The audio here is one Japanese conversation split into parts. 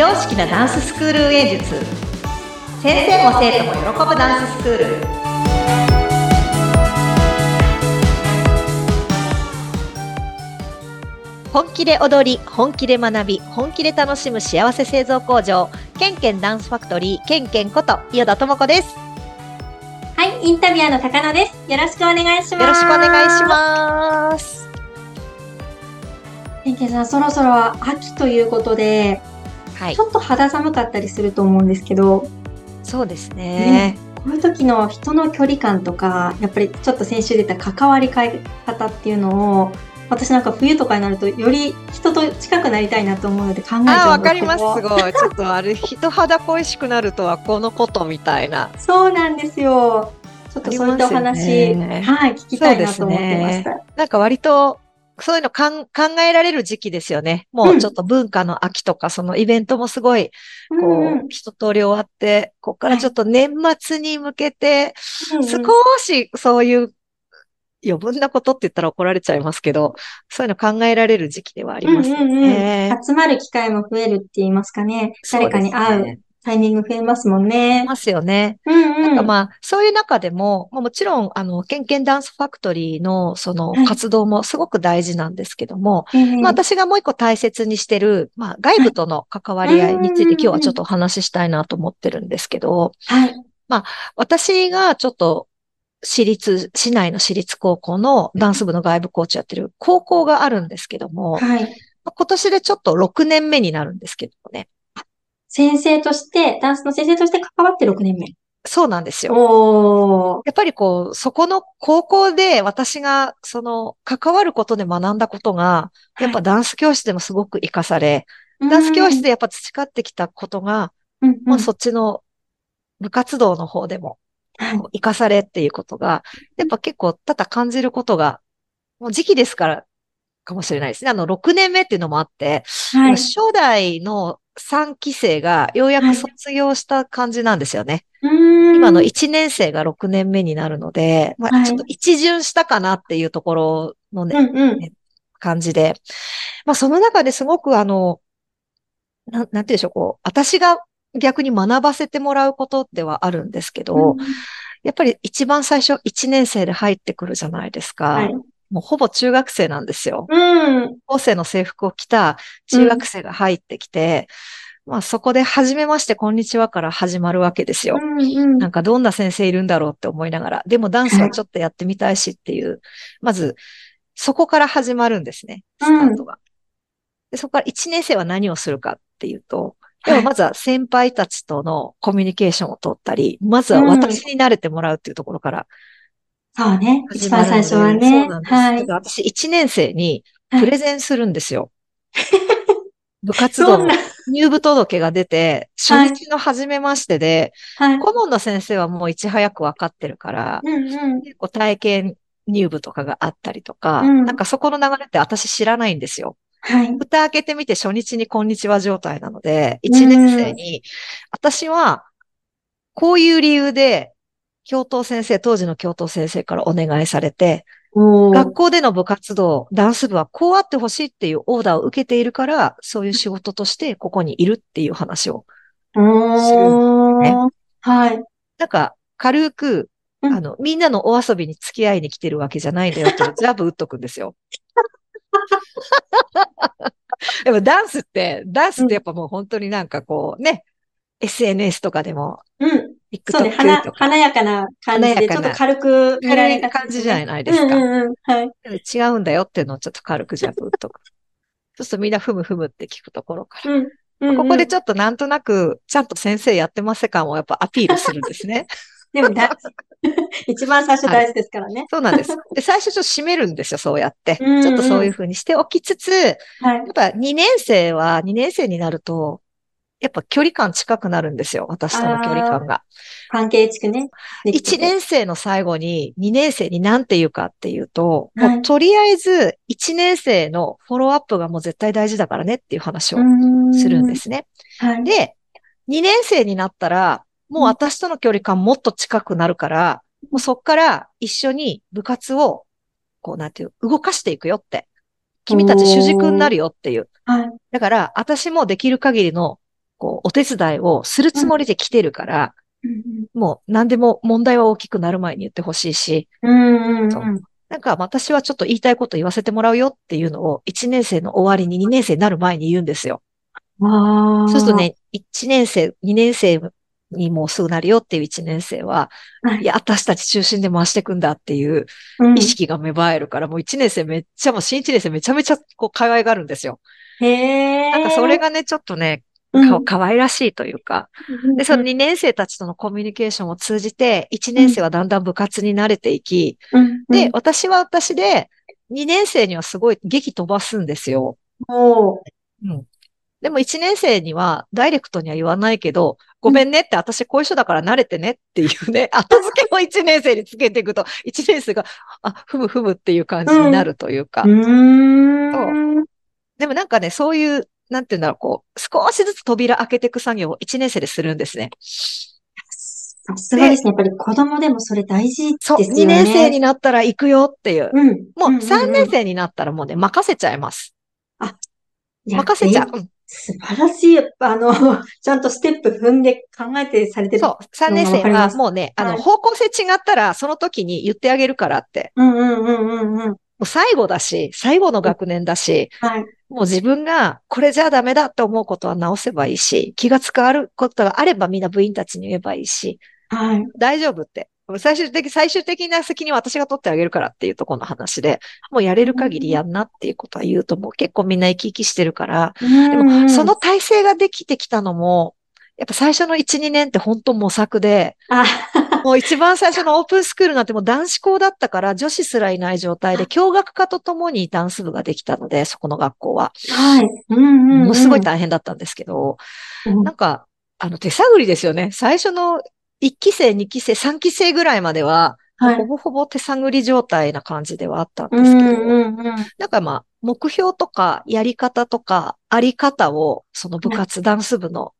常識なダンススクール運営術。先生も生徒も喜ぶダンススクール。本気で踊り本気で学び本気で楽しむ幸せ製造工場。ケンケンダンスファクトリーケンケンこと伊予田智子です。はい、インタビュアーの高野です。よろしくお願いします。よろしくお願いします。ケンケンさん、そろそろ秋ということで、はい。ちょっと肌寒かったりすると思うんですけど、そうですね。ね。こういう時の人の距離感とか、やっぱりちょっと先週出た関わり方っていうのを、私なんか冬とかになるとより人と近くなりたいなと思うので考えちゃうわかります。すごい。ちょっとあれ人肌恋しくなるとはこのことみたいな。そうなんですよ。ちょっとそういったお話、よね。はい、聞きたいなと思ってました。なんか割と、そういうの考えられる時期ですよね。もうちょっと文化の秋とか、そのイベントもすごい、こう、一通り終わって、ここからちょっと年末に向けて、少しそういう余分なことって言ったら怒られちゃいますけど、そういうの考えられる時期ではありますようんうんうん。ね。集まる機会も増えるって言いますかね。誰かに会うタイミング増えますもんね。ますよね。うんうん。なんかまあ、そういう中でも、まあもちろん、あの、ケンケンダンスファクトリーのそのはい活動もすごく大事なんですけども、ええまあ私がもう一個大切にしてる、まあ外部との関わり合いについて今日はちょっとお話ししたいなと思ってるんですけど、はい。私がちょっと私立、市内の私立高校のダンス部の外部コーチやってる高校があるんですけども、はい。まあ今年でちょっと6年目になるんですけどもね。先生として、ダンスの先生として関わって6年目。そうなんですよ。やっぱりこう、そこの高校で私がその関わることで学んだことが、やっぱダンス教室でもすごく活かされ、ダンス教室でやっぱ培ってきたことが、うん、うんまあそっちの部活動の方でも活かされっていうことが、やっぱ結構多々感じることが、もう時期ですからかもしれないですね。あの、6年目っていうのもあって、はい。初代の3期生がようやく卒業した感じなんですよね。今今の1年生が6年目になるので、まあ、はいちょっと一巡したかなっていうところのね、うんうん。感じで。まあ、その中ですごくあの、なん、なんて言うんでしょう、こう、私が逆に学ばせてもらうことではあるんですけど、やっぱり一番最初1年生で入ってくるじゃないですか。はい。もうほぼ中学生なんですよ。うん。高生の制服を着た中学生が入ってきて、まあそこで初めましてこんにちはから始まるわけですよ。うんうん。なんかどんな先生いるんだろうって思いながら、でもダンスはちょっとやってみたいしっていう、まずそこから始まるんですね、スタートが。でそこから1年生は何をするかっていうと、でもまずは先輩たちとのコミュニケーションを取ったり、まずは私に慣れてもらうっていうところからそうね。一番最初はね。そうなんです。はい。私1年生にはいプレゼンするんですよ。部活動の。入部届が出て、初日の初めましてで、はい。顧問の先生はもういち早く分かってるから、うんうん。結構体験入部とかがあったりとか、うんなんかそこの流れって私知らないんですよ。はい。蓋開けてみて初日にこんにちは状態なので、1年生に、私はこういう理由で、教頭先生、当時の教頭先生からお願いされて、学校での部活動、ダンス部はこうあってほしいっていうオーダーを受けているから、そういう仕事としてここにいるっていう話を。おねー。はい。なんか、軽く、うんあの、みんなのお遊びに付き合いに来てるわけじゃないんだよって ジャブ打っとくんですよ。でもダンスって、ダンスってやっぱもう本当になんかこうね、SNS とかでも、うん。そうね。華華やかな感じで、ちょっと軽く見られがち感じじゃないですか。うんうんうん。はい。違うんだよっていうのをちょっと軽くジャブ打っとく。そうするとみんなふむふむって聞くところから。うん。うんここでょちょっとなんとなく、ちゃんと先生やってます感をやっぱアピールするんですね。でも大事。一番最初大事ですからね。そうなんです。で、最初ちょっと締めるんですよ、そうやって。ちうんうんょっとそういうふうにしておきつつ、はいや。っぱ2年生は2年生になると、やっぱ距離感近くなるんですよ、私との距離感が。関係地区ね。できて1年生の最後に2年生に何て言うかっていうと、はいもうとりあえず1年生のフォローアップがもう絶対大事だからねっていう話をするんで。すね。はい。で、2年生になったら、もう私との距離感もっと近くなるから、もうそっから一緒に部活を、こうなんていう、動かしていくよって。君たち主軸になるよっていう。はい。だから、私もできる限りのこう、お手伝いをするつもりで来てるから、うんもう何でも問題は大きくなる前に言ってほしいし、うんうんそうなんか私はちょっと言いたいこと言わせてもらうよっていうのを1年生の終わりに2年生になる前に言うんですよ。ああ。そうするとね、1年生、2年生にもうすぐなるよっていう1年生は、はいいや、私たち中心で回していくんだっていううん、意識が芽生えるから、もう1年生めっちゃ、もう新1年生めちゃめちゃこう可愛がるんですよ。へえ。なんかそれがね、ちょっとね、うん、か可愛らしいというか、うんで、その2年生たちとのコミュニケーションを通じて、1年生はだんだん部活に慣れていき、うん、で、私は私で、2年生にはすごい劇飛ばすんですよ。うん。でも1年生には、ダイレクトには言わないけど、ごめんねって、私こういう人だから慣れてねっていうね、後付けを1年生につけていくと、1年生が、あ、ふむふむっていう感じになるというか。うーん。でもなんかね、そういう、なんていうんだろう、こう、少しずつ扉開けていく作業を1年生でするんですね。さすがですね。やっぱり子供でもそれ大事ですそう、よね。2年生になったら行くよっていう。うん。もううんんん3年生になったらもうね、任せちゃいます。いや任せちゃう。うん素晴らしい。やっぱあの、ちゃんとステップ踏んで考えてされてる。そう、3年生はもうね、あの、はい方向性違ったら、その時に言ってあげるからって。うんうんうんうんうん。もう最後だし、最後の学年だし、はい。もう自分がこれじゃダメだって思うことは直せばいいし、気が使うことがあればみんな部員たちに言えばいいし、はい。大丈夫って。最終的、最終的な責任は私が取ってあげるからっていうところの話で、もうやれる限りやんなっていうことは言うともう結構みんな生き生きしてるから、ででもその、体制ができてきたのも、やっぱ最初の1、2年って本当模索で、あ、もう一番最初のオープンスクールなんてもう男子校だったから女子すらいない状態で、教学科とともにダンス部ができたので、そこの学校は。はい。うんうんうん。ものすごい大変だったんですけど、うんなんか、あの手探りですよね。最初の1期生、2期生、3期生ぐらいまでは、はいほ。ぼほぼ手探り状態な感じではあったんうんですけど、うんうん。なんかまあ、目標とかやり方とかあり方を、その部活、ダンス部のはい、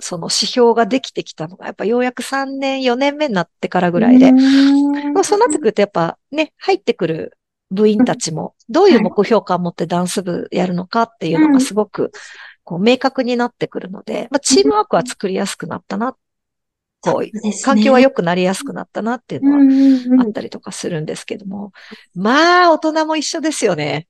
その指標ができてきたのが、やっぱようやく3年、4年目になってからぐらいで、うんまあそうなってくるとやっぱね、入ってくる部員たちも、どういう目標感を持ってダンス部やるのかっていうのがすごく、こう、明確になってくるので、まあ、チームワークは作りやすくなったな、こう、環境は良くなりやすくなったなっていうのは。あったりとかするんですけども、まあ、大人も一緒ですよね。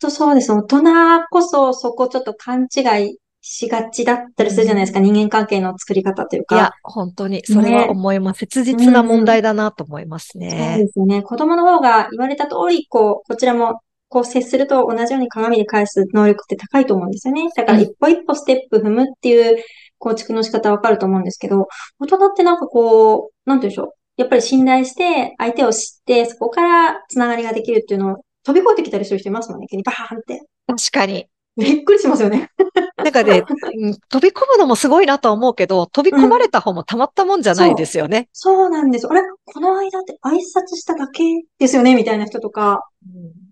とそうです。大人こそそこちょっと勘違いしがちだったりするじゃないですか。人間関係の作り方というか。いや、本当に、それは思います。切実な問題だなと思いますそうね。ですよね。子供の方が言われた通り、こう、こちらも、こう接すると同じように鏡で返す能力って高いと思うんですよね。だからうん一歩一歩ステップ踏むっていう構築の仕方わかると思うんですけど、大人ってなんかこう、なんて言うんでしょう。やっぱり信頼して、相手を知って、そこからつながりができるっていうのを飛び越えてきたりする人いますもんね。急にバーンって。確かに。びっくりしますよね。なんかね、うん飛び込むのもすごいなとは思うけど、飛び込まれた方もたまったもんじゃないですよね。そうなんです。あれこの間って挨拶しただけですよねみたいな人とか、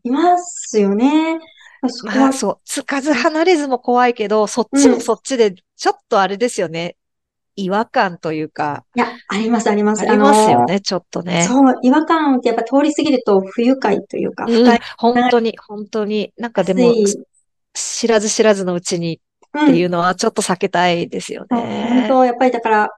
いますよね。まあ、そう、つかず離れずも怖いけど、そっちもそっちで、ちょっとあれですよね。違和感というか、いや、あります、あります。ありますよあね、ちょっとのね。そう、違和感ってやっぱ通り過ぎると不愉快というか、うん。本当に、本当に。なんかでも知らず知らずのうちにうんっていうのはちょっと避けたいですよそう本ね。当、やっぱりだから、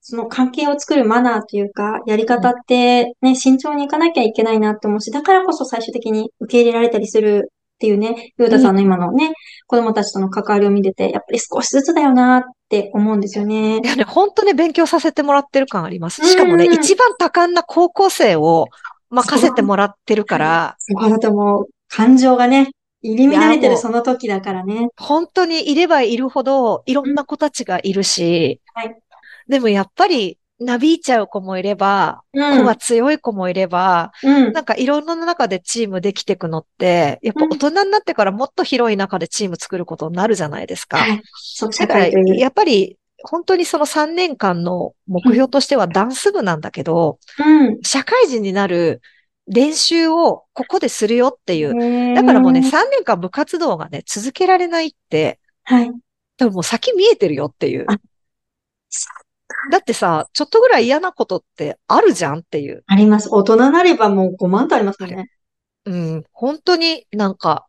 その関係を作るマナーというか、やり方ってね、慎重にいかなきゃいけないなって思うし、だからこそ最終的に受け入れられたりするっていうね、ヨーダさんの今のね、子供たちとの関わりを見てて、やっぱり少しずつだよなって思うんですよねい。やね、本当ね、勉強させてもらってる感あります。しかもね、うん一番多感な高校生を任せてもらってるから、そこだともう、感情がね、入り乱れてるその時だからね。本当にいればいるほど、いろんな子たちがいるし、はいでもやっぱり、なびいちゃう子もいれば、うん子が強い子もいれば、うん。なんかいろんな中でチームできていくのって、やっぱ大人になってからもっと広い中でチーム作ることになるじゃないですか。はい。そう、社だから。やっぱり、本当にその3年間の目標としてはダンス部なんだけど、うん。社会人になる練習をここでするよっていう。だからもうね、へー3年間部活動がね、続けられないって、はい。多分もう先見えてるよっていう。あだってさ、ちょっとぐらい嫌なことってあるじゃんっていう。あります。大人になればもう5万とありますもんね。うん、本当になんか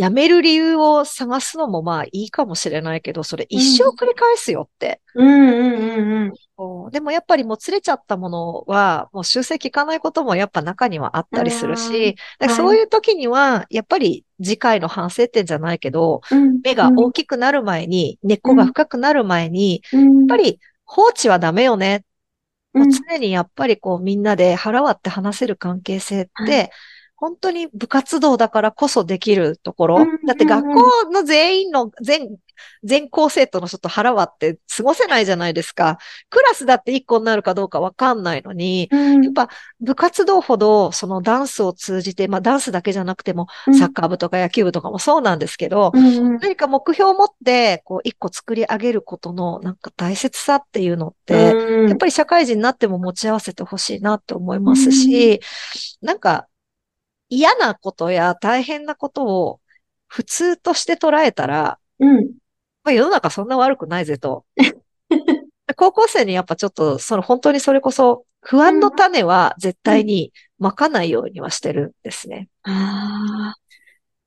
辞める理由を探すのもまあいいかもしれないけど、それ一生繰り返すよって。うん。うんうんうん。でもやっぱりもつれちゃったものは、もう修正効かないこともやっぱ中にはあったりするし、だからそういう時には、やっぱり次回の反省点じゃないけど、うん。目が大きくなる前に、根っこが深くなる前に、うん、やっぱり放置はダメよね。うん、もう常にやっぱりこうみんなで腹割って話せる関係性って、はい本当に部活動だからこそできるところ。うんうんうん。だって学校の全員の全、全校生徒の人と腹割って過ごせないじゃないですか。クラスだって一個になるかどうかわかんないのに、うん、やっぱ部活動ほどそのダンスを通じて、まあダンスだけじゃなくても、うん。サッカー部とか野球部とかもそうなんですけど、うんうん。何か目標を持って、こう一個作り上げることのなんか大切さっていうのって、うん。やっぱり社会人になっても持ち合わせてほしいなって思いますし、なんか嫌なことや大変なことを普通として捉えたら、うん。まあ、世の中そんな悪くないぜと。高校生にやっぱちょっと、その本当にそれこそ不安の種は絶対にまかないようにはしてるんですね。ああ、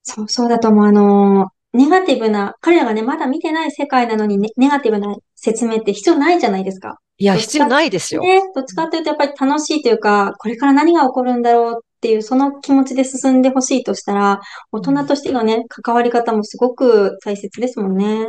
そう、そうだと思う。あの、ネガティブな、彼らがね、まだ見てない世界なのにね、ネガティブな説明って必要ないじゃないですか。いや、必要ないですよ。ね、どっちかっていうとやっぱり楽しいというか、これから何が起こるんだろうっていう、その気持ちで進んでほしいとしたら、大人としてのね、関わり方もすごく大切ですもんね。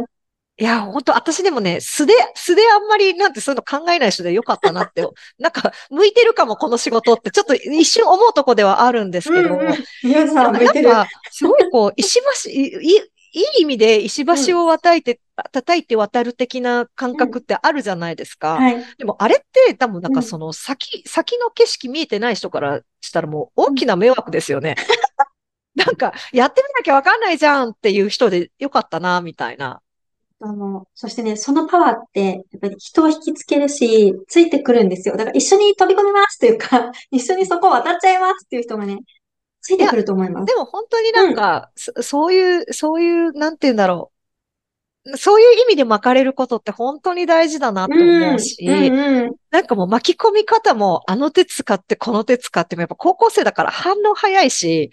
いや、本当私でもね、素で、素であんまりなんてそういうの考えない人でよかったなって、なんか、向いてるかも、この仕事って、ちょっと一瞬思うとこではあるんですけど、皆さん、な向いてる。すごいこう、石橋、いい、いい意味で石橋を渡いて、叩いて渡る的な感覚ってあるじゃないですか。はい。でもあれって多分なんかうんその先、先の景色見えてない人からしたらもう大きな迷惑ですよね。なんか、やってみなきゃわかんないじゃんっていう人でよかったな、みたいな。あの、そしてね、そのパワーって、やっぱり人を引きつけるし、ついてくるんですよ。だから一緒に飛び込みますというか、一緒にそこを渡っちゃいますっていう人がね、ついてくると思います。でも本当になんか、そそういう、そういう、なんて言うんだろう。そういう意味で巻かれることって本当に大事だなと思うし、うんうんなんかもう巻き込み方もあの手使ってこの手使ってもやっぱ高校生だから反応早いし、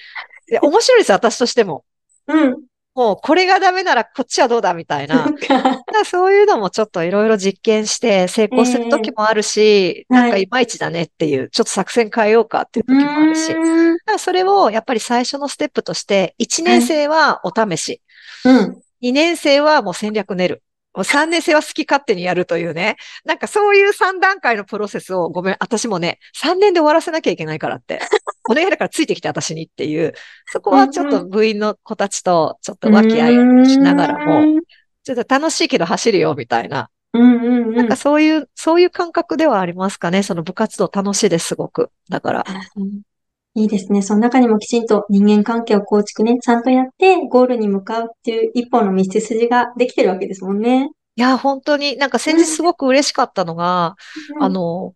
で面白いですよ、私としても。うん。もうこれがダメならこっちはどうだみたいな。そういうのもちょっといろいろ実験して成功する時もあるし、ええなんかいまいちだねっていう、ちょっと作戦変えようかっていう時もあるし。だうんからそれをやっぱり最初のステップとして、1年生はお試し、うん。2年生はもう戦略練る。もう3年生は好き勝手にやるというね。なんかそういう3段階のプロセスをごめん、私もね、3年で終わらせなきゃいけないからって。お願いだからついてきて私にっていう。そこはちょっと部員の子たちとちょっと和気あいしながらも、ちょっと楽しいけど走るよみたいな。なんかそういう、そういう感覚ではありますかね。その部活動楽しいです、すごく。だから。うんいいですね。その中にもきちんと人間関係を構築ね、ちゃんとやってゴールに向かうっていう一本の道筋ができてるわけですもんね。いや、本当に。なんか先日すごく嬉しかったのが、あの、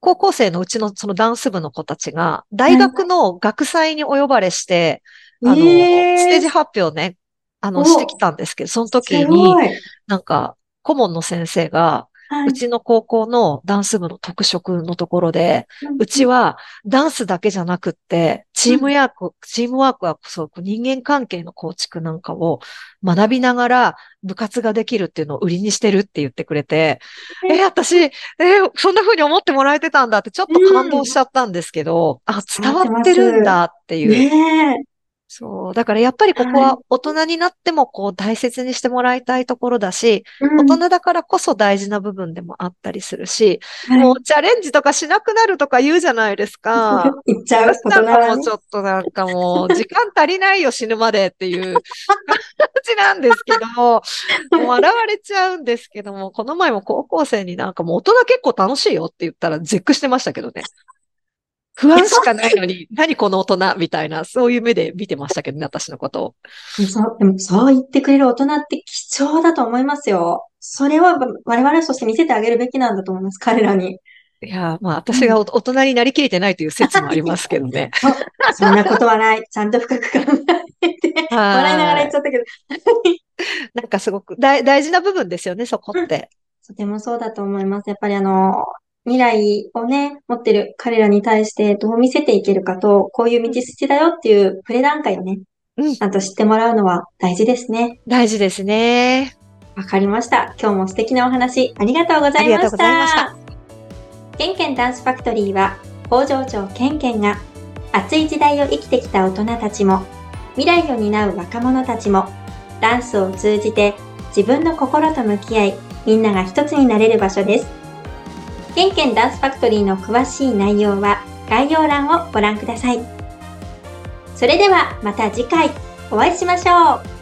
高校生のうちのそのダンス部の子たちが、大学の学祭にお呼ばれして、あの、えー。ステージ発表ね、あの、お。してきたんですけど、その時すに。なんか、顧問の先生が、はい。うちの高校のダンス部の特色のところで、うんうちはダンスだけじゃなくって、チームワーク、チームワークはそう人間関係の構築なんかを学びながら部活ができるっていうのを売りにしてるって言ってくれて、え。え、私、え、そんな風に思ってもらえてたんだってちょっと感動しちゃったんですけど、あ、伝わってるんだっていう。ねえ。そう。だからやっぱりここはは大人になってもこう大切にしてもらいたいところだし、うん大人だからこそ大事な部分でもあったりするし、はいもうチャレンジとかしなくなるとか言うじゃないですか。言っちゃう、私大人もうち。ょっとなんかもう、時間足りないよ死ぬまでっていう感じなんですけど、もう笑われちゃうんですけども、この前も高校生になんかもう大人結構楽しいよって言ったら絶句してましたけどね。不安しかないのに、何この大人みたいな、そういう目で見てましたけどね、私のことを。そう、でもそう言ってくれる大人って貴重だと思いますよ。それは我々として見せてあげるべきなんだと思います、彼らに。いやー、まあ私がお大人になりきれてないという説もありますけどね。そんなことはない。ちゃんと深く考えて。はい笑いながら言っちゃったけど。なんかすごく大大事な部分ですよね、そこって。とてもそうだと思います。やっぱりあの、未来をね、持ってる彼らに対してどう見せていけるかと、こういう道筋だよっていう触れ段階をね、うんちゃんと知ってもらうのは大事ですね。大事ですね。わかりました。今日も素敵なお話ありがとうございました。ありがとうございましたケンケンダンスファクトリーは工場長ケンケンが熱い時代を生きてきた大人たちも未来を担う若者たちもダンスを通じて自分の心と向き合いみんなが一つになれる場所です。ケンケンダンスファクトリーの詳しい内容は概要欄をご覧ください。それではまた次回お会いしましょう。